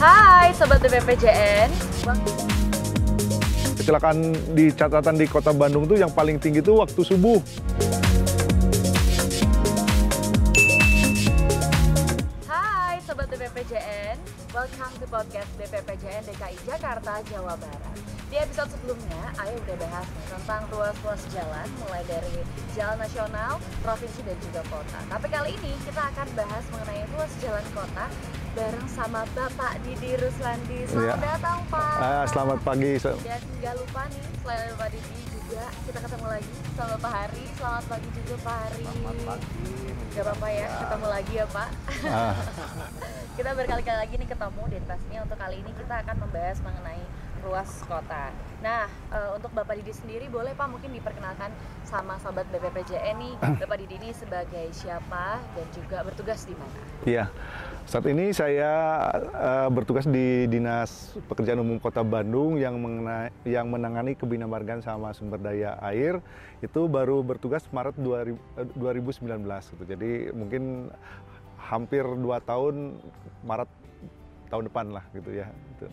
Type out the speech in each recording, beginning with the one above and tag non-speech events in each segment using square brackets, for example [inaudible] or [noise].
Hai Sobat BPPJN Kecelakaan di catatan di kota Bandung tuh yang paling tinggi tuh waktu subuh. Hai Sobat BPPJN Welcome to podcast BPPJN DKI Jakarta, Jawa Barat. Di episode sebelumnya, Ayo udah bahas nih tentang ruas-ruas jalan Mulai dari jalan nasional, provinsi, dan juga kota. Tapi kali ini kita akan bahas mengenai ruas jalan kota Bareng sama Bapak Didi Ruslandi Selamat Iya. datang Pak Ah, selamat pagi. Dan nggak lupa nih, selain Bapak Didi juga kita ketemu lagi sama Pak Hari Selamat pagi juga Pak Hari Selamat pagi. Gak apa-apa ya, ketemu lagi ya Pak Ah, [laughs] kita berkali-kali lagi nih ketemu dan pastinya untuk kali ini kita akan membahas mengenai ruas kota. Nah, eh, untuk Bapak Didi sendiri boleh Pak mungkin diperkenalkan sama sobat BPPJN nih, Bapak Didi ini sebagai siapa dan juga bertugas di mana? Iya. Saat ini saya eh, bertugas di Dinas Pekerjaan Umum Kota Bandung yang mengena- yang menangani kebinamargaan sama sumber daya air itu baru bertugas Maret 2000 eh, 2019 gitu. Jadi mungkin hampir dua tahun Maret tahun depan lah gitu ya. Itu,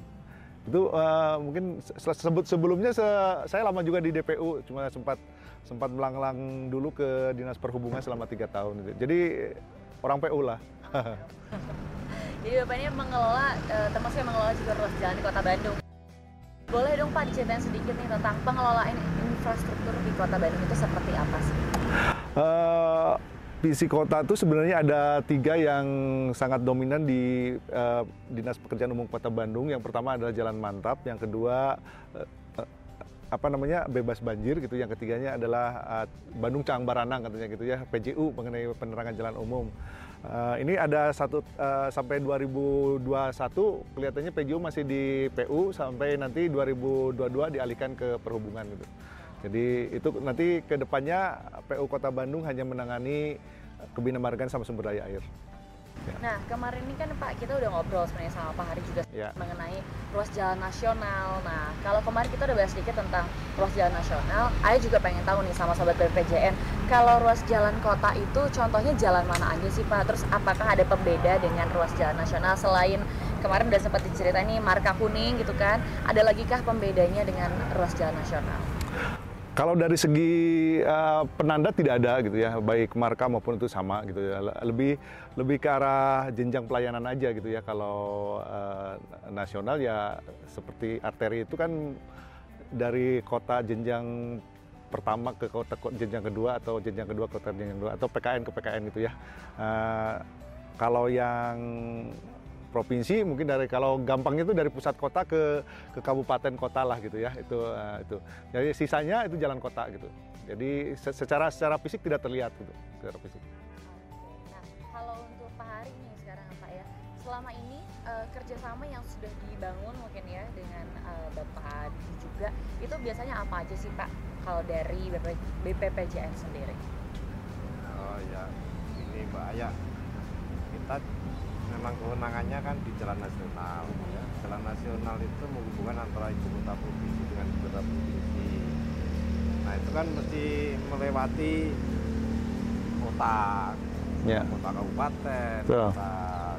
itu eh, mungkin se- sebut sebelumnya se- saya lama juga di DPU, cuma sempat sempat melanglang dulu ke Dinas Perhubungan selama tiga tahun. Gitu. Jadi orang PU lah. [laughs] Jadi Bapak ini mengelola, eh, termasuk yang mengelola juga ruas jalan di Kota Bandung. Boleh dong Pak diceritain sedikit nih tentang pengelolaan infrastruktur di Kota Bandung itu seperti apa sih? Eh, visi kota itu sebenarnya ada tiga yang sangat dominan di eh, Dinas Pekerjaan Umum Kota Bandung. Yang pertama adalah Jalan Mantap, yang kedua eh, eh, apa namanya bebas banjir gitu. Yang ketiganya adalah eh, Bandung Cang Baranang katanya gitu ya PJU mengenai penerangan jalan umum. Eh, ini ada satu eh, sampai 2021 kelihatannya PJU masih di PU sampai nanti 2022 dialihkan ke perhubungan gitu. Jadi itu nanti ke depannya PU Kota Bandung hanya menangani kebinamargaan sama sumber daya air. Nah, kemarin ini kan Pak kita udah ngobrol sebenarnya sama Pak Hari juga Ya. mengenai ruas jalan nasional. Nah, kalau kemarin kita udah bahas sedikit tentang ruas jalan nasional, Ayah juga pengen tahu nih sama sobat BPJN, kalau ruas jalan kota itu contohnya jalan mana aja sih Pak? Terus apakah ada pembeda dengan ruas jalan nasional selain kemarin udah sempat diceritain nih marka kuning gitu kan? Ada lagi kah pembedanya dengan ruas jalan nasional? Kalau dari segi eh, penanda tidak ada gitu ya, baik marka maupun itu sama gitu ya. Lebih lebih ke arah jenjang pelayanan aja gitu ya. Kalau eh, nasional ya seperti arteri itu kan dari kota jenjang pertama ke kota ko- jenjang kedua atau jenjang kedua ke kota jenjang kedua atau PKN ke PKN gitu ya. Eh, kalau yang provinsi mungkin dari kalau gampangnya itu dari pusat kota ke ke kabupaten kota lah gitu ya itu eh, itu. Jadi sisanya itu jalan kota gitu. Jadi se- secara secara fisik tidak terlihat gitu secara fisik. Nah, kalau untuk Pak Hari nih sekarang Pak ya, selama ini eh, kerjasama yang sudah dibangun mungkin ya dengan eh, Bapak juga, itu biasanya apa aja sih Pak? Kalau dari BP, BPPJN sendiri? Oh ya, ini Mbak Aya. Kita memang kewenangannya kan di jalan nasional. Ya. Jalan nasional itu menghubungkan antara ibu kota provinsi dengan ibu kota provinsi. Nah itu kan mesti melewati kota, Ya. kota kabupaten, Betul. kota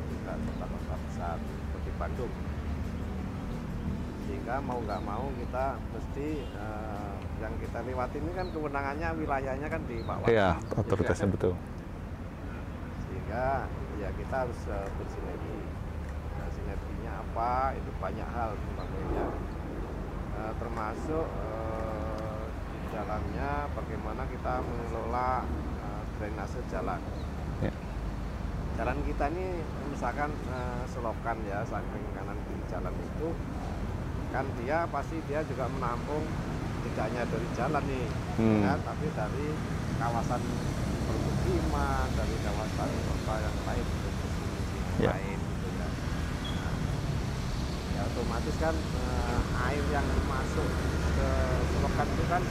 juga kota-kota besar seperti Bandung. Sehingga mau nggak mau kita mesti eh, yang kita lewati ini kan kewenangannya wilayahnya kan di Pak iya otoritasnya betul sehingga ya kita harus eh, bersinergi nah, sinerginya apa itu banyak hal umpamanya Eh, termasuk eh, di dalamnya bagaimana kita mengelola eh, drainase jalan Ya. jalan kita ini misalkan eh, selokan ya samping kanan kiri jalan itu kan dia pasti dia juga menampung tidak hanya dari jalan nih Hmm. ya, tapi dari kawasan permukiman dari kawasan kota yang lain permukiman Ya. lain gitu ya Nah, ya otomatis kan eh, air yang masuk ke selokan itu kan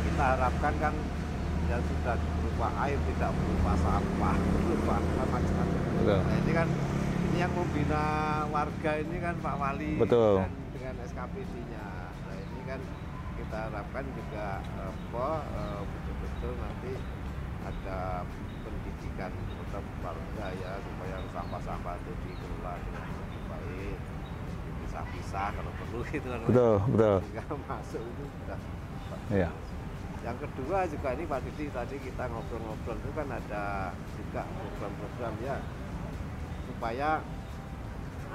kita harapkan kan ya sudah berupa air tidak berupa sampah [laughs] berupa macam-macam Nah ini kan ini yang membina warga ini kan Pak Wali Betul. dan dengan SKPD-nya. Nah ini kan kita harapkan juga eh, apa eh, betul-betul nanti ada pendidikan tetap warga ya supaya sampah-sampah itu dikelola dengan begitu. pisah kalau perlu gitu kan. Betul betul. Sehingga [laughs] masuk itu sudah iya. Yang kedua juga ini Pak Didi tadi kita ngobrol-ngobrol itu kan ada juga program-program ya supaya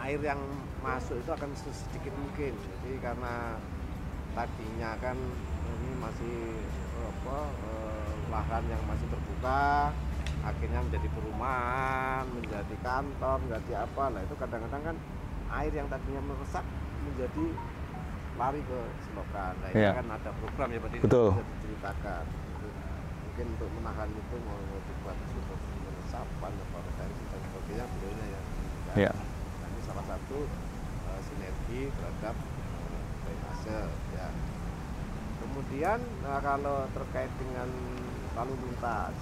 air yang masuk itu akan sedikit mungkin. Jadi karena tadinya kan ini masih apa eh, lahan yang masih terbuka akhirnya menjadi perumahan menjadi kantor menjadi apa lah itu kadang-kadang kan air yang tadinya meresap menjadi lari ke selokan nah ini Iya. kan ada program ya Didi Betul. bisa diceritakan Itu mungkin untuk menahan itu mau mau dibuat untuk resapan apa retensi dan sebagainya beliaunya ya iya Nah, ini salah satu eh, sinergi terhadap eh, drainase ya. Kemudian nah, kalau terkait dengan lalu lintas,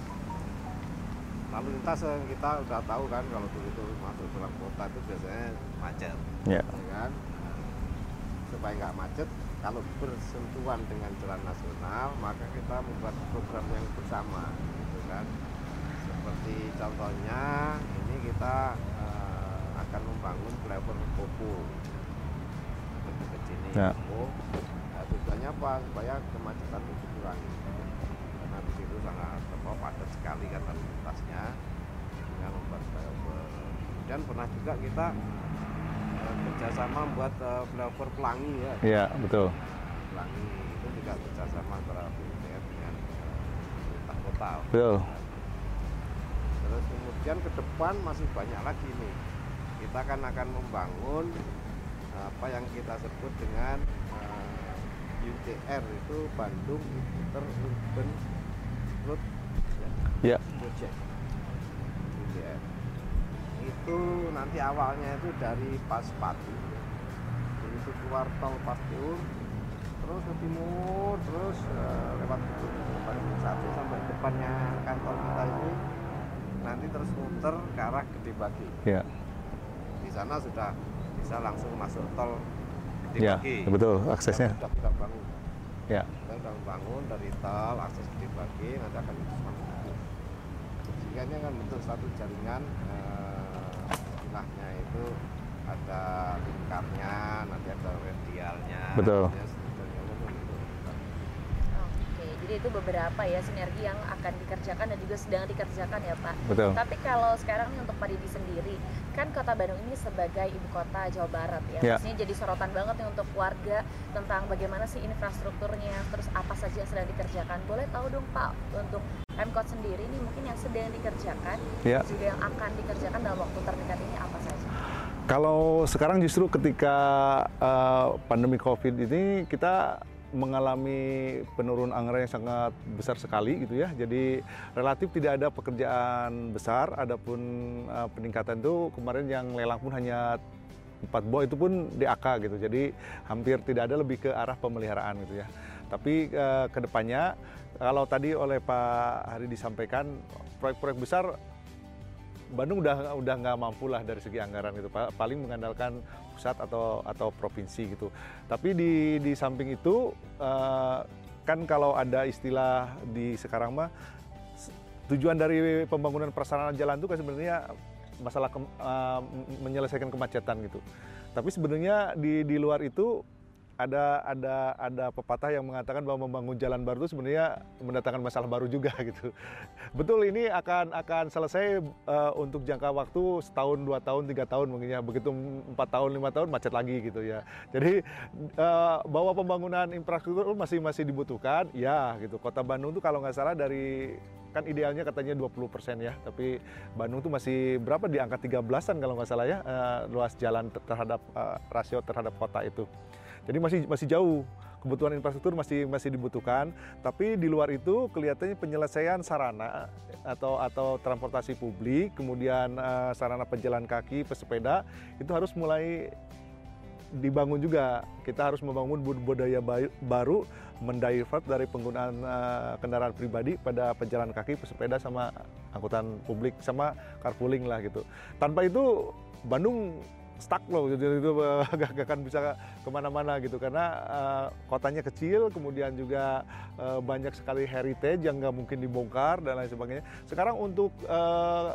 lalu lintas yang kita udah tahu kan kalau begitu masuk dalam kota itu biasanya macet, iya ya kan? Nah, supaya nggak macet, kalau bersentuhan dengan jalan nasional maka kita membuat program yang bersama, gitu kan? Seperti contohnya ini kita eh, akan membangun flyover Popo dekat sini Ya. Nah, tujuannya apa? Supaya kemacetan itu dikurangi. Di situ sangat apa, padat sekali lalu lintasnya dengan membuat flyover. Kemudian pernah juga kita eh, kerjasama membuat eh, flyover pelangi ya. iya betul Pelangi itu juga kerjasama antara PUPR dengan eh, pemerintah kota. betul Terus kemudian ke depan masih banyak lagi nih. Kita kan akan membangun apa yang kita sebut dengan eh, UTR itu Bandung Interurban Road iya Project. UTR. Itu nanti awalnya itu dari Paspati. Begitu keluar tol Pastiun terus ke timur terus eh, lewat Bandung satu sampai depannya kantor kita ini nanti terus muter ke arah Gede Bagi. iya Di sana sudah bisa langsung masuk tol Gede iya Bagi. betul aksesnya Sudah kita bangun. iya Kita sudah bangun dari tol akses Gede Bagi nanti akan. Sehingga ini akan bentuk satu jaringan eh, istilahnya itu ada lingkarnya, nanti ada radialnya. Betul jaringan umum itu. Oke, jadi itu beberapa ya sinergi yang akan dikerjakan dan juga sedang dikerjakan ya Pak. betul Tapi kalau sekarang nih untuk Pak Didi sendiri, kan Kota Bandung ini sebagai ibu kota Jawa Barat ya, pastinya jadi sorotan banget nih untuk warga tentang bagaimana sih infrastrukturnya, terus apa saja yang sedang dikerjakan. Boleh tahu dong Pak untuk Pemkot sendiri ini mungkin yang sedang dikerjakan, Ya. juga yang akan dikerjakan dalam waktu terdekat ini apa saja? Kalau sekarang justru ketika eh, pandemi COVID ini kita mengalami penurunan anggaran yang sangat besar sekali gitu ya. Jadi relatif tidak ada pekerjaan besar, adapun eh, peningkatan itu kemarin yang lelang pun hanya empat buah itu pun DAK gitu. Jadi hampir tidak ada lebih ke arah pemeliharaan gitu ya. Tapi eh, ke depannya kalau tadi oleh Pak Hari disampaikan proyek-proyek besar Bandung udah udah nggak mampu lah dari segi anggaran Pa- paling mengandalkan pusat atau atau provinsi gitu. Tapi di di samping itu eh, kan kalau ada istilah di sekarang mah tujuan dari pembangunan prasarana jalan itu kan sebenarnya masalah kem- eh, menyelesaikan kemacetan gitu. Tapi sebenarnya di di luar itu ada ada ada pepatah yang mengatakan bahwa membangun jalan baru itu sebenarnya mendatangkan masalah baru juga [laughs] gitu. Betul ini akan akan selesai eh, untuk jangka waktu setahun dua tahun tiga tahun mungkin ya begitu empat tahun lima tahun macet lagi gitu ya. Jadi eh, bahwa pembangunan infrastruktur masih masih dibutuhkan ya gitu. Kota Bandung tuh kalau nggak salah dari kan idealnya katanya 20% ya, tapi Bandung tuh masih berapa di angka 13-an kalau nggak salah ya eh, luas jalan ter- terhadap eh, rasio terhadap kota itu. Jadi masih masih jauh kebutuhan infrastruktur masih masih dibutuhkan, tapi di luar itu kelihatannya penyelesaian sarana atau atau transportasi publik, kemudian eh, sarana pejalan kaki, pesepeda itu harus mulai dibangun juga. Kita harus membangun bud- budaya baru mendivert dari penggunaan eh, kendaraan pribadi pada pejalan kaki, pesepeda sama angkutan publik sama carpooling lah gitu. Tanpa itu Bandung stuck loh jadi itu gak, gak akan bisa ke mana-mana gitu. Karena eh, kotanya kecil kemudian juga eh, banyak sekali heritage yang nggak mungkin dibongkar dan lain sebagainya. Sekarang untuk eh,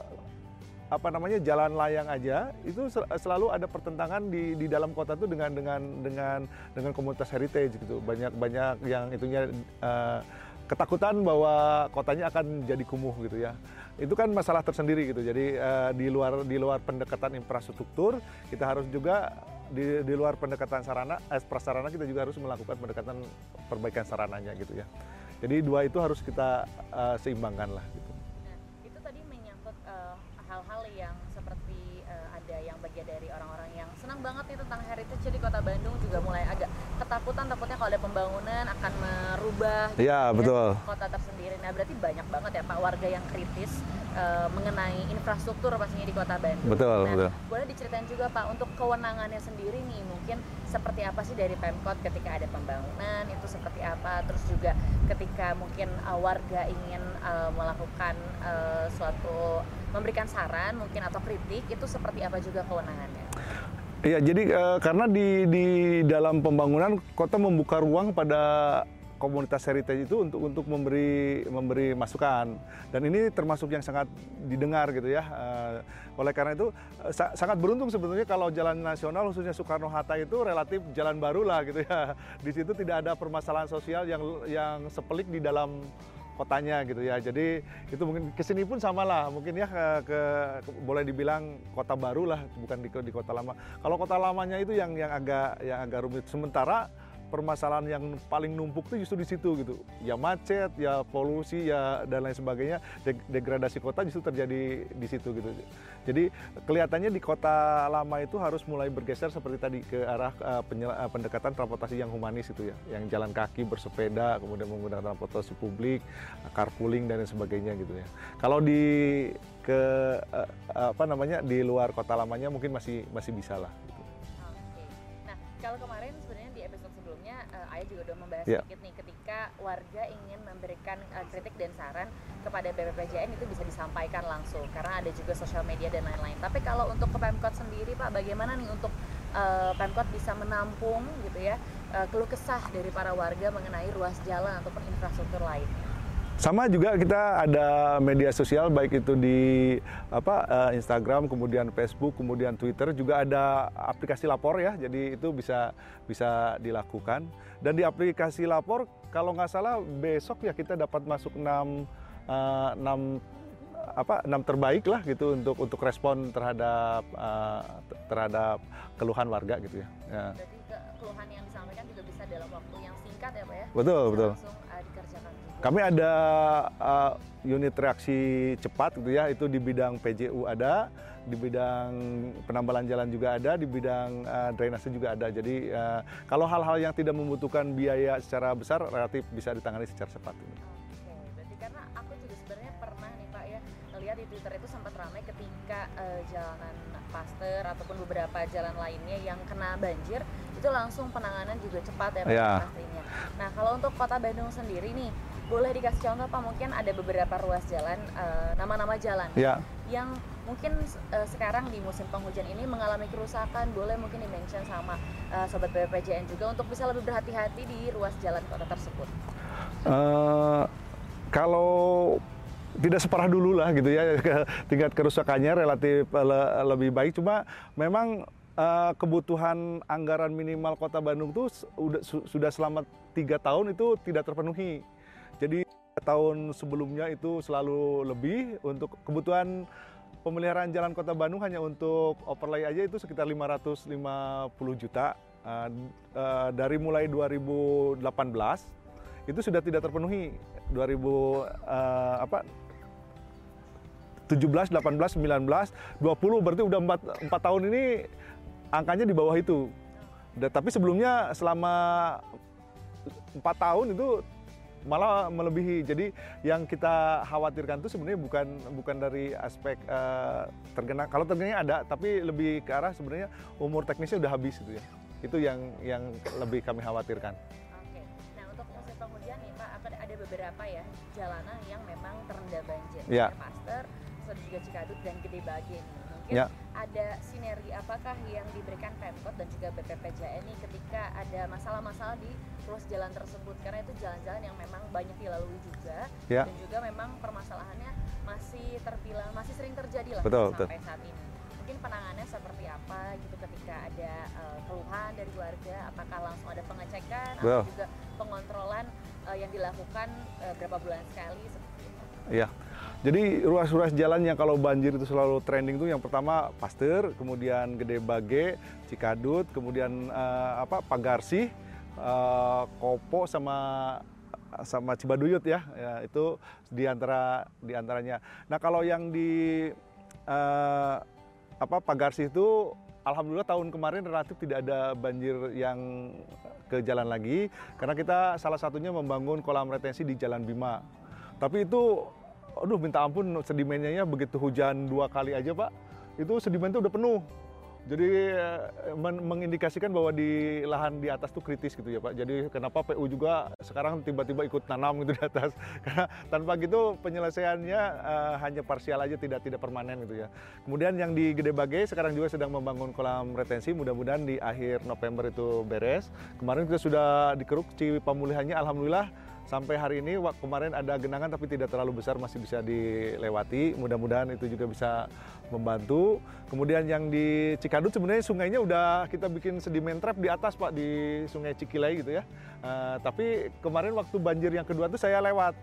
apa namanya jalan layang aja itu sel- selalu ada pertentangan di di dalam kota tuh dengan dengan dengan dengan komunitas heritage gitu. Banyak banyak yang itunya eh, ketakutan bahwa kotanya akan jadi kumuh gitu ya. Itu kan masalah tersendiri gitu. Jadi eh, di luar di luar pendekatan infrastruktur kita harus juga di, di luar pendekatan sarana eh, prasarana kita juga harus melakukan pendekatan perbaikan sarananya gitu ya. Jadi dua itu harus kita eh, seimbangkan lah gitu. Nah, itu tadi menyangkut eh, hal-hal yang seperti eh, ada yang bagian dari orang-orang yang senang banget nih tentang heritage jadi kota Bandung juga mulai agak ketakutan takutnya kalau ada pembangunan akan merubah gitu Iya, ya, betul. kota tersendiri. Nah berarti banyak banget ya Pak warga yang kritis eh, mengenai infrastruktur pastinya di kota Bandung. Betul, nah, betul. Boleh diceritain juga Pak untuk kewenangannya sendiri nih mungkin seperti apa sih dari Pemkot ketika ada pembangunan itu seperti apa terus juga ketika mungkin uh, warga ingin uh, melakukan uh, suatu memberikan saran mungkin atau kritik itu seperti apa juga kewenangannya. Iya, jadi eh, karena di di dalam pembangunan kota membuka ruang pada komunitas heritage itu untuk untuk memberi memberi masukan dan ini termasuk yang sangat didengar gitu ya. Eh, oleh karena itu eh, sa- sangat beruntung sebetulnya kalau jalan nasional khususnya Soekarno Hatta itu relatif jalan baru lah gitu ya. [laughs] Di situ tidak ada permasalahan sosial yang yang sepelik di dalam kotanya gitu ya. Jadi itu mungkin ke sini pun sama lah, mungkin ya ke, ke- ke- boleh dibilang kota baru lah, bukan di, di kota lama. Kalau kota lamanya itu yang yang agak yang agak rumit. Sementara permasalahan yang paling numpuk itu justru di situ gitu. Ya macet, ya polusi, ya dan lain sebagainya. De- degradasi kota justru terjadi di situ gitu. Jadi kelihatannya di kota lama itu harus mulai bergeser seperti tadi ke arah eh, eh, pendekatan transportasi yang humanis itu ya, yang jalan kaki, bersepeda, kemudian menggunakan transportasi publik, carpooling dan lain sebagainya gitu ya. Kalau di ke eh, apa namanya di luar kota lamanya mungkin masih masih bisa lah. Gitu. Oke. Nah, kalau kemarin sebenarnya di episode sebelumnya eh, Iya. sedikit nih ketika warga ingin memberikan eh, kritik dan saran kepada BPPJN itu bisa disampaikan langsung karena ada juga sosial media dan lain-lain. Tapi kalau untuk ke Pemkot sendiri Pak, bagaimana nih untuk eh, Pemkot bisa menampung gitu ya eh, keluh kesah dari para warga mengenai ruas jalan ataupun infrastruktur lainnya? Sama juga kita ada media sosial baik itu di apa eh, Instagram, kemudian Facebook, kemudian Twitter juga ada aplikasi lapor ya. Jadi itu bisa bisa dilakukan. Dan di aplikasi lapor kalau nggak salah besok ya kita dapat masuk 6 eh, 6 apa enam terbaik lah gitu untuk untuk respon terhadap eh, terhadap keluhan warga gitu ya. ya. Berarti ke- keluhan yang disampaikan juga bisa dalam waktu yang singkat ya Pak ya? Betul, Bisa betul. Langsung. Kami ada uh, unit reaksi cepat gitu ya, itu di bidang PJU ada, di bidang penambalan jalan juga ada, di bidang uh, drainase juga ada. Jadi uh, kalau hal-hal yang tidak membutuhkan biaya secara besar relatif bisa ditangani secara cepat. Oke, berarti karena aku juga sebenarnya pernah nih Pak ya ngelihat di Twitter itu sempat ramai ketika eh, jalanan Paster ataupun beberapa jalan lainnya yang kena banjir itu langsung penanganan juga cepat ya Pak Iya. pastinya. Nah kalau untuk Kota Bandung sendiri nih boleh dikasih contoh Pak? Mungkin ada beberapa ruas jalan eh, nama-nama jalan Ya, yang mungkin eh, sekarang di musim penghujan ini mengalami kerusakan. Boleh mungkin di-mention sama eh, sobat BPJN juga untuk bisa lebih berhati-hati di ruas jalan kota tersebut. Eh, kalau tidak separah dulu lah gitu ya ke- tingkat kerusakannya relatif le- lebih baik. Cuma memang eh, kebutuhan anggaran minimal kota Bandung tuh s- udah su- sudah selama tiga tahun itu tidak terpenuhi jadi tahun sebelumnya itu selalu lebih untuk kebutuhan pemeliharaan jalan kota Bandung hanya untuk overlay aja itu sekitar 550 juta. Eh, eh, dari mulai 2018 itu sudah tidak terpenuhi. 2000 eh, apa? 17, 18, 19, 20 berarti udah 4, 4 tahun ini angkanya di bawah itu. Da- tapi sebelumnya selama 4 tahun itu malah melebihi. Jadi yang kita khawatirkan itu sebenarnya bukan bukan dari aspek eh, tergenang. Kalau tergenang ada, tapi lebih ke arah sebenarnya umur teknisnya udah habis gitu ya. Itu yang yang lebih kami khawatirkan. Oke, nah untuk musim penghujan nih Pak, akan ada beberapa ya jalanan yang memang terendam banjir. Ya. Paster, terus juga Cikadut dan Gede Bage nih. Mungkin Ya. ada sinergi apakah yang diberikan Pemkot dan juga BPPJN ini ketika ada masalah-masalah di ruas jalan tersebut karena itu jalan-jalan yang memang banyak dilalui juga Ya. dan juga memang permasalahannya masih terbilang masih sering terjadi lah Betul, sampai saat ini. Mungkin penanganannya seperti apa gitu ketika ada eh, keluhan dari warga, apakah langsung ada pengecekan atau Betul. juga pengontrolan eh, yang dilakukan eh, berapa bulan sekali seperti itu. Iya. Jadi ruas-ruas jalan yang kalau banjir itu selalu trending itu yang pertama Pasteur, kemudian Gede Bage, Cikadut, kemudian eh, apa Pagarsih, eh, Kopo sama sama Cibaduyut ya, ya itu di antara di antaranya. Nah kalau yang di eh, apa Pagarsih itu Alhamdulillah tahun kemarin relatif tidak ada banjir yang ke jalan lagi karena kita salah satunya membangun kolam retensi di Jalan Bima. Tapi itu, aduh minta ampun sedimennya begitu hujan dua kali aja pak, itu sedimennya udah penuh. Jadi eh, men- mengindikasikan bahwa di lahan di atas tuh kritis gitu ya Pak. Jadi kenapa PU juga sekarang tiba-tiba ikut tanam gitu di atas. [laughs] Karena tanpa gitu penyelesaiannya eh, hanya parsial aja tidak tidak permanen gitu ya. Kemudian yang di Gede Bage sekarang juga sedang membangun kolam retensi. Mudah-mudahan di akhir November itu beres. Kemarin kita sudah dikeruk pemulihannya alhamdulillah sampai hari ini kemarin ada genangan tapi tidak terlalu besar masih bisa dilewati. Mudah-mudahan itu juga bisa membantu. Kemudian yang di Cikadut sebenarnya sungainya udah kita bikin sedimen trap di atas pak di sungai Cikilai gitu ya. Eh, tapi kemarin waktu banjir yang kedua tuh saya lewat.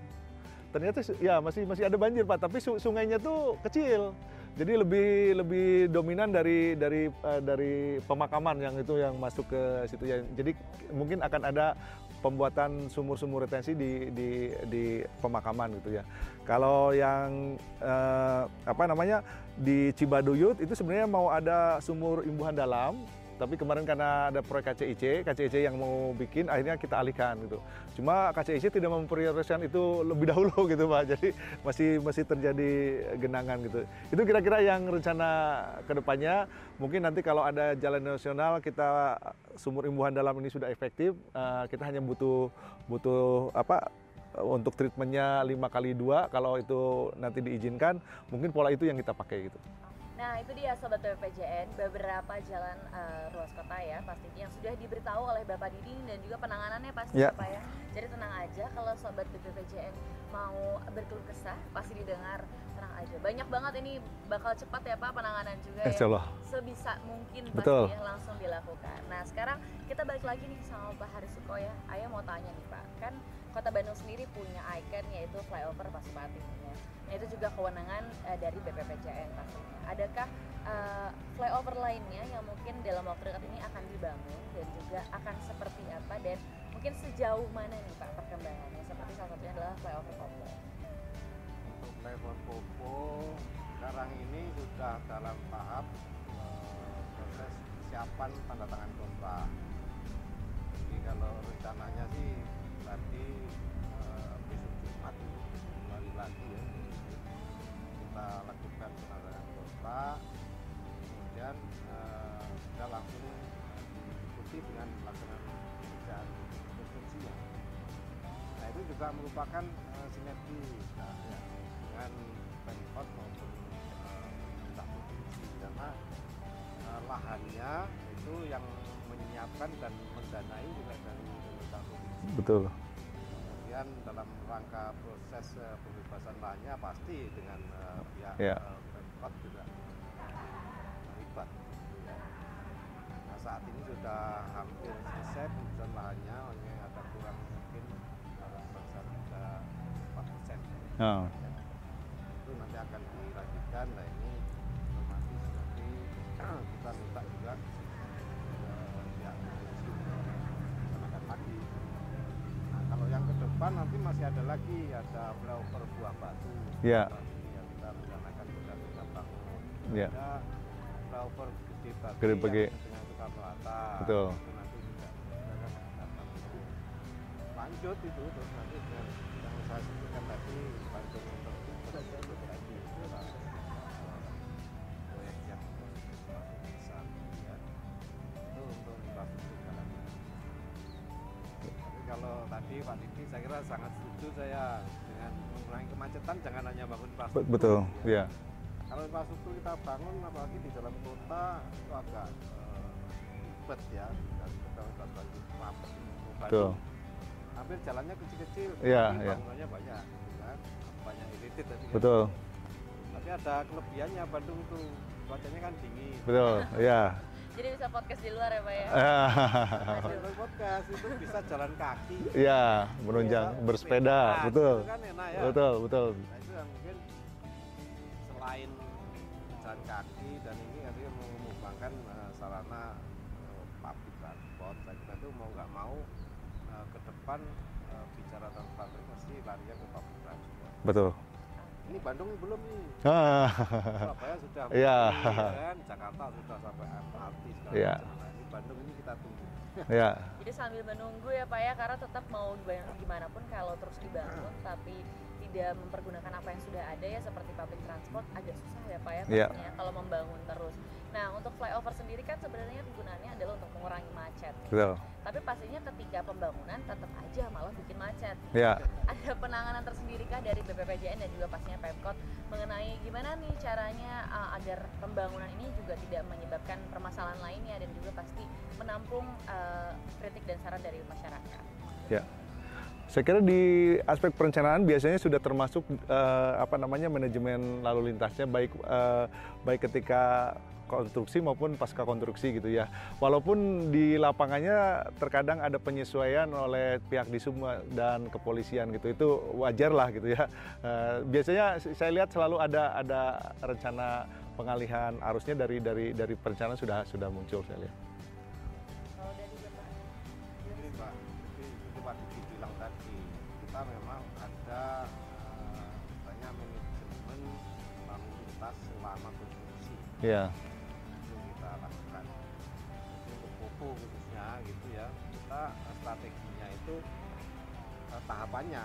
Ternyata ya masih masih ada banjir pak tapi su- sungainya tuh kecil. Jadi lebih lebih dominan dari dari eh, dari pemakaman yang itu yang masuk ke situ ya. Jadi mungkin akan ada pembuatan sumur-sumur retensi di di di pemakaman gitu ya. Kalau yang eh, apa namanya di Cibaduyut itu sebenarnya mau ada sumur imbuhan dalam tapi kemarin karena ada proyek KCIC, KCIC yang mau bikin, akhirnya kita alihkan gitu. Cuma KCIC tidak memprioritaskan itu lebih [laughs] dahulu gitu Pak, jadi masih masih terjadi genangan gitu. Itu kira-kira yang rencana ke depannya, mungkin nanti kalau ada jalan nasional kita sumur imbuhan dalam ini sudah efektif, eh, kita hanya butuh butuh apa untuk treatmentnya 5 kali dua kalau itu nanti diizinkan mungkin pola itu yang kita pakai gitu. Nah itu dia Sobat BPJN beberapa jalan eh, ruas kota ya pastinya yang sudah diberitahu oleh Bapak Didi dan juga penanganannya pasti Ya. Bapak ya. Jadi tenang aja kalau Sobat BPJN mau berkeluh kesah pasti didengar tenang aja. Banyak banget ini bakal cepat ya Pak penanganan juga ya. Insya Allah. Sebisa mungkin Betul. pasti ya langsung dilakukan. Nah sekarang kita balik lagi nih sama Pak Harisuko ya. Ayah mau tanya nih Pak, kan Kota Bandung sendiri punya ikon yaitu flyover Pasupati. Ya. Itu juga kewenangan eh, dari BPPJN pastinya. Adakah eh, flyover lainnya yang mungkin dalam waktu dekat ini akan dibangun dan juga akan seperti apa dan mungkin sejauh mana nih Pak perkembangannya? Seperti salah satunya adalah flyover Koplo. untuk level Popo sekarang ini sudah dalam tahap eh, proses persiapan tanda tangan kontrak. Jadi kalau rencananya sih eh, besok Jumat kembali lagi ya kita lakukan tanda tangan kontrak kemudian eh, kita langsung diikuti dengan pelaksanaan pekerjaan konstruksinya. Nah itu juga merupakan eh, sinergi nah, ya, dengan Pemkot maupun eh, pemerintah provinsi karena eh, lahannya itu yang menyiapkan dan mendanai juga dari pemerintah provinsi. Betul. Kemudian dalam rangka proses eh, pembebasan lahannya pasti dengan eh, Ya. eh, Pemkot juga terlibat. ya. Nah saat ini sudah hampir selesai pembebasan lahannya, hanya ada kurang mungkin sebesar tiga empat persen. Nah, Itu nanti akan dilanjutkan. Nah ini otomatis nanti [clears throat] kita minta juga eh, lagi. Nah kalau yang ke depan nanti masih ada lagi ada flyover buah batu. Ya. Yang Ya. Ada flyover gede bagi. Gede dengan Soekarno Hatta. Betul. Itu nanti juga lanjut itu terus nanti dengan yang saya sebutkan tadi bantu untuk itu tadi itu adalah proyek yang masih besar ya itu untuk infrastruktur jalan tapi kalau tadi Pak Didi saya kira sangat setuju saya dengan mengurangi kemacetan jangan hanya bangun infrastruktur betul. ya. Ya. Kalau infrastruktur kita bangun apalagi di dalam kota itu agak eh, ribet ya dan kita Betul. Bandung hampir jalannya kecil-kecil Iya, tapi iya. bangunannya banyak gitu kan banyak iritit tadi kan. Betul, tapi ada kelebihannya Bandung tuh cuacanya kan dingin betul, ya. [laughs] Jadi bisa podcast di luar ya Pak ya? [laughs] kalau ikut podcast itu bisa jalan kaki ya, menunjang, Bisa bersepeda, betul, itu kan enak ya betul, betul. Nah itu yang mungkin selain kaki dan ini nanti mengembangkan eh, sarana eh, public transport, saya kira itu mau nggak mau eh, ke depan eh, bicara transportasi mesti larinya ke public transport. Betul. Ini Bandung belum nih, Ah, Surabaya sudah [laughs] Iya. ya kan, Jakarta sudah sampai MRT Iya. macam. Nah, ini Bandung ini kita tunggu. [laughs] ya, Jadi sambil menunggu ya Pak ya, karena tetap mau gimana, gimana pun kalau terus dibangun tapi tidak mempergunakan apa yang sudah ada ya seperti public transport agak susah ya Pak ya pastinya kalau membangun terus. Nah untuk flyover sendiri kan sebenarnya kegunaannya adalah untuk mengurangi macet. betul. Tapi pastinya ketika pembangunan tetap aja malah bikin macet. Ya, Ada penanganan tersendiri kah dari BPPJN dan juga pastinya Pemkot mengenai gimana nih caranya uh, agar pembangunan ini juga tidak menyebabkan permasalahan lainnya dan juga pasti menampung uh, kritik dan saran dari masyarakat. ya. Saya kira di aspek perencanaan biasanya sudah termasuk eh, apa namanya manajemen lalu lintasnya baik eh, baik ketika konstruksi maupun pasca konstruksi gitu ya. Walaupun di lapangannya terkadang ada penyesuaian oleh pihak di dan kepolisian gitu. Itu wajar lah gitu ya. Eh, biasanya saya lihat selalu ada ada rencana pengalihan arusnya dari dari dari perencanaan sudah sudah muncul saya lihat. Iya, itu kita lakukan. Untuk popo khususnya gitu ya, kita eh, strateginya itu eh, tahapannya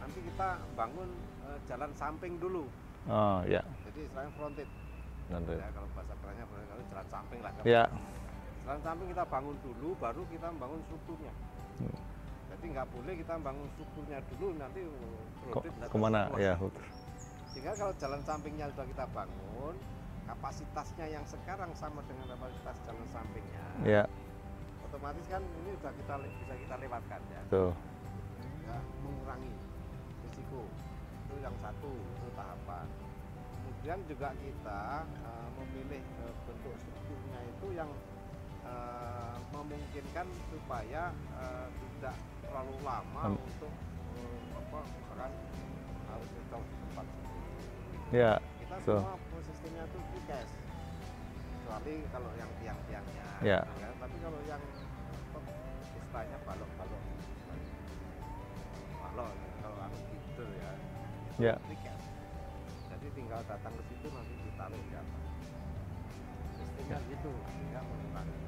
nanti kita bangun eh, jalan samping dulu. oh ya, Jadi istilahnya fronted. nanti. Ya, kalau bahasa kerennya kalau jalan samping lah. Ya, Jalan samping kita bangun dulu, baru kita bangun strukturnya. Hmm. Jadi nggak boleh kita bangun strukturnya dulu, nanti uh, Ko- kredit nggak ke mana? Ya. Sehingga kalau jalan sampingnya sudah kita bangun, kapasitasnya yang sekarang sama dengan kapasitas jalan sampingnya, ya, otomatis kan ini sudah kita bisa kita lewatkan ya, betul. ya mengurangi risiko. Itu yang satu, itu tahapan. Kemudian juga kita uh, memilih uh, bentuk strukturnya itu yang uh, memungkinkan supaya uh, tidak terlalu lama Am- untuk uh, apa misalkan harus di tempat. Ya, Kita So. semua sistemnya itu precast. Kecuali kalau yang tiang-tiangnya. Ya. kan. Tapi kalau yang istilahnya balok-balok balok kalau anu gitu ya. Itu Ya. precast. Jadi tinggal datang ke situ nanti ditaruh di atas. Sistemnya Ya. gitu sehingga mengurangi.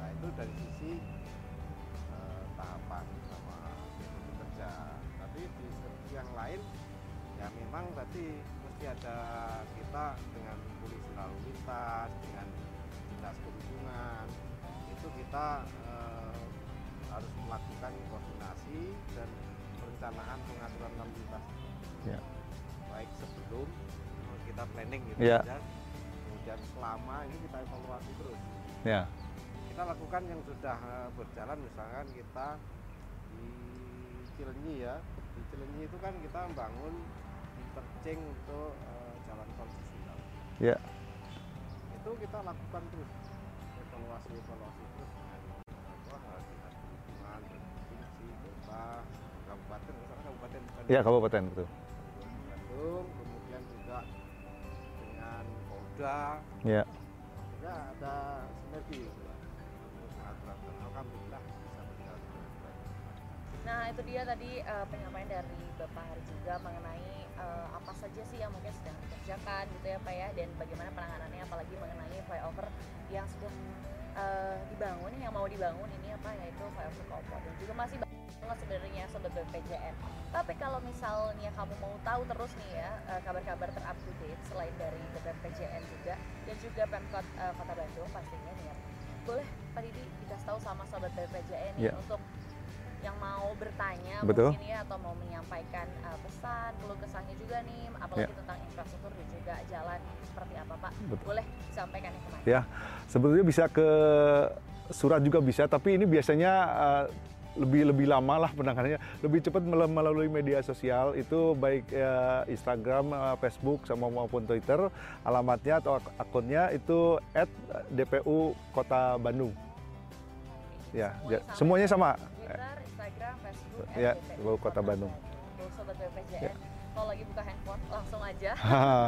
Nah itu dari sisi eh, tahapan sama metode kerja. Tapi di yang lain ya memang tadi ada kita dengan polisi lalu lintas dengan dinas perhubungan. Itu kita eh, harus melakukan koordinasi dan perencanaan pengaturan lalu lintas. Ya. baik sebelum kita planning gitu Ya. ya kemudian selama ini kita evaluasi terus. Ya, kita lakukan yang sudah eh, berjalan misalkan kita di Cilenyi ya. Di Cilenyi itu kan kita membangun interchange untuk eh, jalan tol Susulan ya, itu kita lakukan terus evaluasi evaluasi terus dengan apa dinas perhubungan provinsi kota kabupaten misalkan kabupaten bukan ya kabupaten betul. Bandung kemudian juga dengan Polda. Ya, ya ada sinergi gitu alhamdulillah bisa berjalan. Nah itu dia tadi uh, penyampaian dari Bapak Hari juga mengenai uh, apa saja sih yang mungkin sedang dikerjakan gitu ya Pak ya dan bagaimana penanganannya apalagi mengenai flyover yang sedang uh, dibangun yang mau dibangun ini apa yaitu flyover Kopo dan juga masih banyak sebenarnya sobat BPJN. Tapi kalau misalnya kamu mau tahu terus nih ya uh, kabar-kabar terupdate to date selain dari BPJN juga dan juga Pemkot uh, Kota Bandung pastinya nih ya. Boleh Pak Didi dikasih tahu sama sobat BPJN nih Ya. untuk yang mau bertanya Betul. mungkin ya atau mau menyampaikan uh, pesan, keluh kesahnya juga nih, apalagi Ya. tentang infrastruktur dan juga jalan seperti apa Pak, Betul. boleh disampaikan nih ke mana? Ya, sebetulnya bisa ke surat juga bisa, tapi ini biasanya eh, lebih lebih lama lah penanganannya, lebih cepat mel- melalui media sosial itu baik eh, Instagram, eh, Facebook sama maupun Twitter. Alamatnya atau ak- akunnya itu @dpu Kota Bandung. Oke, Ya, semuanya ya, sama semuanya sama. Ya, Bawa Kota Bandung. Sobat BPJN, Ya. kalau lagi buka handphone langsung aja.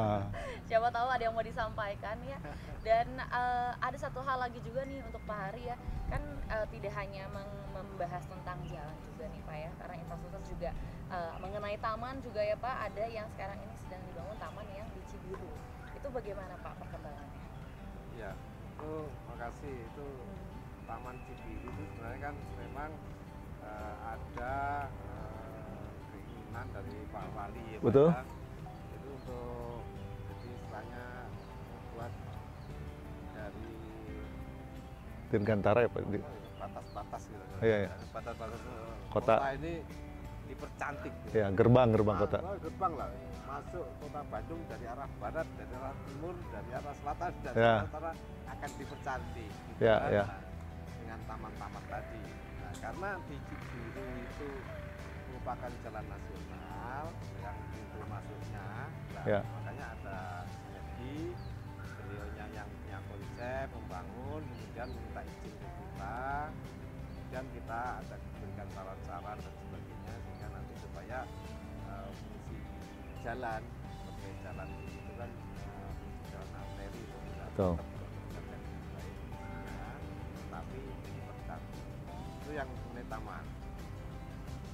[laughs] Siapa tahu ada yang mau disampaikan ya. Dan eh, ada satu hal lagi juga nih untuk Pak Hari ya, kan eh, tidak hanya meng- membahas tentang jalan juga nih Pak ya, karena infrastruktur juga eh, mengenai taman juga ya Pak, ada yang sekarang ini sedang dibangun taman yang di Cibiru. Itu bagaimana Pak perkembangannya? Ya, itu makasih itu Taman Cibiru itu sebenarnya kan memang eh, ada eh, keinginan dari Pak Wali ya Pak Betul. ya. Itu untuk jadi istilahnya membuat dari Dirgantara ya Pak. Di- batas-batas gitu. Iya, iya. Batas-batas eh, Kota. kota ini dipercantik. gitu. Ya, gerbang gerbang Nah, kota. oh, gerbang lah masuk kota Bandung dari arah barat, dari arah timur, dari arah selatan, dari Ya. arah utara akan dipercantik. gitu Ya, kan. ya. Nah, dengan taman-taman tadi. Karena di Cibiru itu merupakan jalan nasional yang pintu masuknya, nah, Ya. makanya ada sinergi. Beliaunya yang punya konsep membangun, kemudian minta izin ke kita, kemudian kita ada diberikan saran-saran dan sebagainya sehingga nanti supaya eh, fungsi jalan sebagai jalan itu kan fungsi jalan arteri itu tidak itu yang mengenai taman.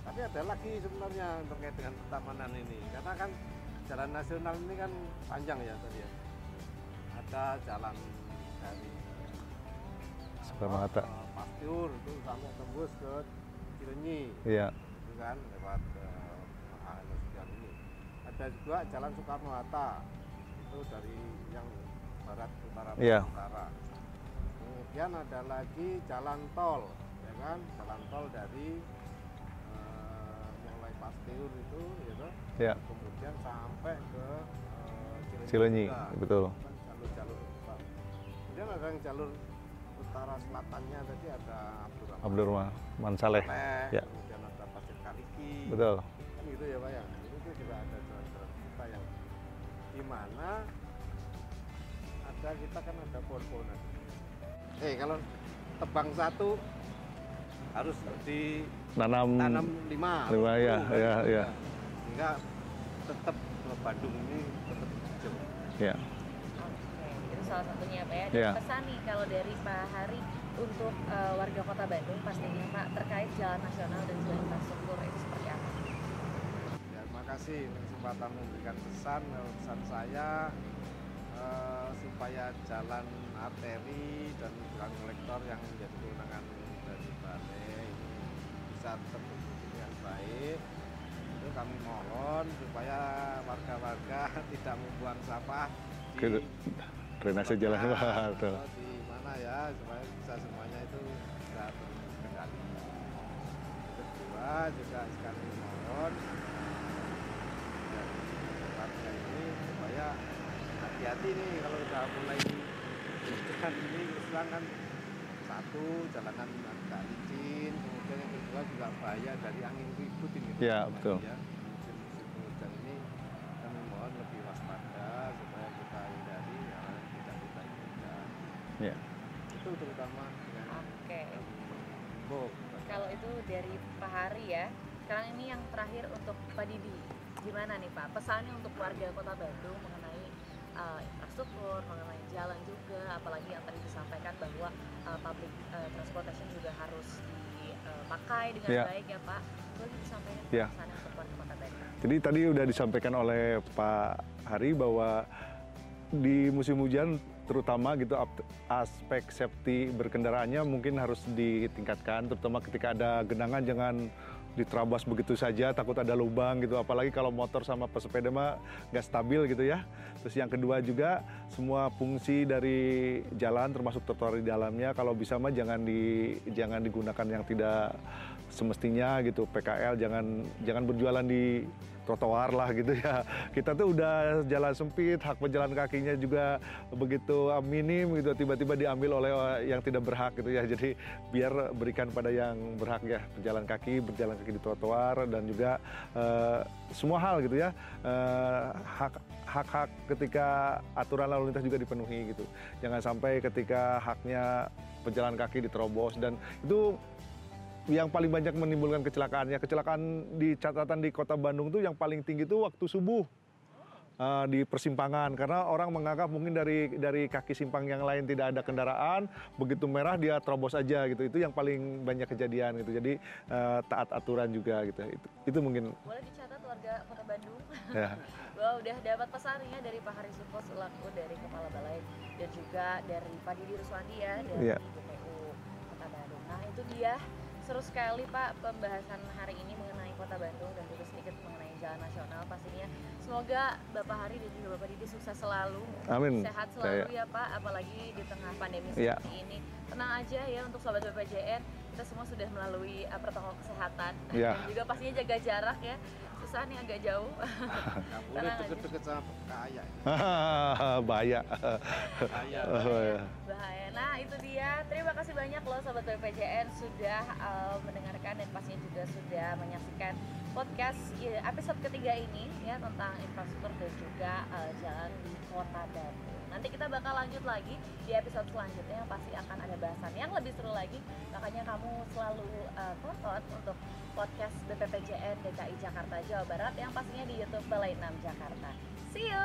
Tapi ada lagi sebenarnya terkait dengan pertamanan ini. Karena kan jalan nasional ini kan panjang ya tadi ya. Ada jalan dari Soekarno Hatta. eh, itu sampai tembus ke Cilenyi. Iya. itu kan lewat Nasution ini. Ada juga jalan Soekarno Hatta itu dari yang barat utara barat Iya. utara. Kemudian ada lagi jalan tol kan jalan tol dari eh, mulai Pasteur itu gitu Ya. kemudian sampai ke eh, Cilenyi, juga. betul. Kan jalur-jalur kemudian ada yang jalur utara selatannya tadi ada Abdurrahman Abdurrahman Saleh. Ya. kemudian ada Pasir Kaliki Betul. kan gitu ya Pak ya itu juga ada jalan-jalan kita yang di mana ada kita kan ada pohon-pohonan eh kalau tebang satu harus ditanam Nanam lima lima, ya, kan? ya, ya. sehingga tetap Bandung ini tetap hijau ya. Oke, itu salah satunya Pak ya. Dan Iya. pesan nih kalau dari Pak Hari untuk eh, warga Kota Bandung pastinya Pak terkait jalan nasional dan juga infrastruktur itu seperti apa? Ya, terima kasih kesempatan memberikan pesan. Pesan saya eh, supaya jalan arteri dan jalan kolektor yang menjadi kewenangan balai ini bisa berfungsi dengan baik. Itu kami mohon supaya warga-warga [laughs] tidak membuang sampah di drainase jalan atau di mana ya supaya bisa semuanya itu bisa terkendali. Kedua juga sekali mohon warga ini supaya hati-hati nih kalau udah mulai jalan ini sekarang kan satu jalanan yang kedua juga bahaya dari angin ribut ini Ya, betul. ya. musim-musim penghujan ini kami mohon lebih waspada supaya kita hindari hal yang tidak kita inginkan Ya. itu terutama dengan Oke. Bo, Kalau itu dari Pak Hari ya. Sekarang ini yang terakhir untuk Pak Didi. Gimana nih Pak? Pesannya untuk warga Kota Bandung mengenai eh, infrastruktur, mengenai jalan juga, apalagi yang tadi disampaikan bahwa eh, public eh, transportation juga harus dipakai dengan Ya. baik ya Pak. Boleh disampaikan Ya. Kota Bandung. Jadi tadi udah disampaikan oleh Pak Hari bahwa di musim hujan terutama gitu aspek safety berkendaraannya mungkin harus ditingkatkan terutama ketika ada genangan jangan diterabas begitu saja takut ada lubang gitu. Apalagi kalau motor sama pesepeda mah nggak stabil gitu ya. Terus yang kedua juga semua fungsi dari jalan termasuk trotoar di dalamnya kalau bisa mah jangan di jangan digunakan yang tidak semestinya gitu. PKL jangan jangan berjualan di trotoar lah gitu ya. Kita tuh udah jalan sempit, hak pejalan kakinya juga begitu uh, minim gitu, tiba-tiba diambil oleh uh, yang tidak berhak gitu ya. Jadi biar berikan pada yang berhak ya, pejalan kaki, berjalan kaki di trotoar dan juga uh, semua hal gitu ya. Uh, hak hak-hak ketika aturan lalu lintas juga dipenuhi gitu. Jangan sampai ketika haknya pejalan kaki diterobos dan itu yang paling banyak menimbulkan kecelakaannya. Kecelakaan di catatan di kota Bandung tuh yang paling tinggi itu waktu subuh uh, di persimpangan. Karena orang menganggap mungkin dari dari kaki simpang yang lain tidak ada kendaraan begitu merah dia terobos aja gitu. Itu yang paling banyak kejadian gitu. Jadi uh, taat aturan juga gitu. Itu itu mungkin. Boleh dicatat warga kota Bandung? [laughs] Ya. [laughs] bahwa udah dapat pesannya dari Pak Haris Supos selaku dari Kepala Balai dan juga dari Pak Didi Ruswandi ya. Dari ya. BPU Kota Bandung. Nah itu dia seru sekali Pak pembahasan hari ini mengenai Kota Bandung dan juga sedikit mengenai jalan nasional pastinya. Semoga Bapak Hari dan juga Bapak Didi sukses selalu. Amin. Sehat selalu Saya. ya Pak, apalagi di tengah pandemi ya. seperti ini. Tenang aja ya untuk sobat BPJN, kita semua sudah melalui uh, protokol kesehatan ya. dan juga pastinya jaga jarak ya susah nih agak jauh. [laughs] Nggak boleh deket-deket sama kaya. [laughs] Bahaya. Bahaya. [laughs] Bahaya. Bahaya. Nah itu dia. Terima kasih banyak loh Sobat BPJN sudah uh, mendengarkan dan pastinya juga sudah menyaksikan podcast ya, episode ketiga ini ya tentang infrastruktur dan juga uh, jalan di kota Bandung. Nanti kita bakal lanjut lagi di episode selanjutnya yang pasti akan ada bahasan yang lebih seru lagi. Makanya kamu selalu uh, tonton untuk podcast BPPJN DKI Jakarta Jawa Barat yang pastinya di YouTube Balai 6 Jakarta. See you.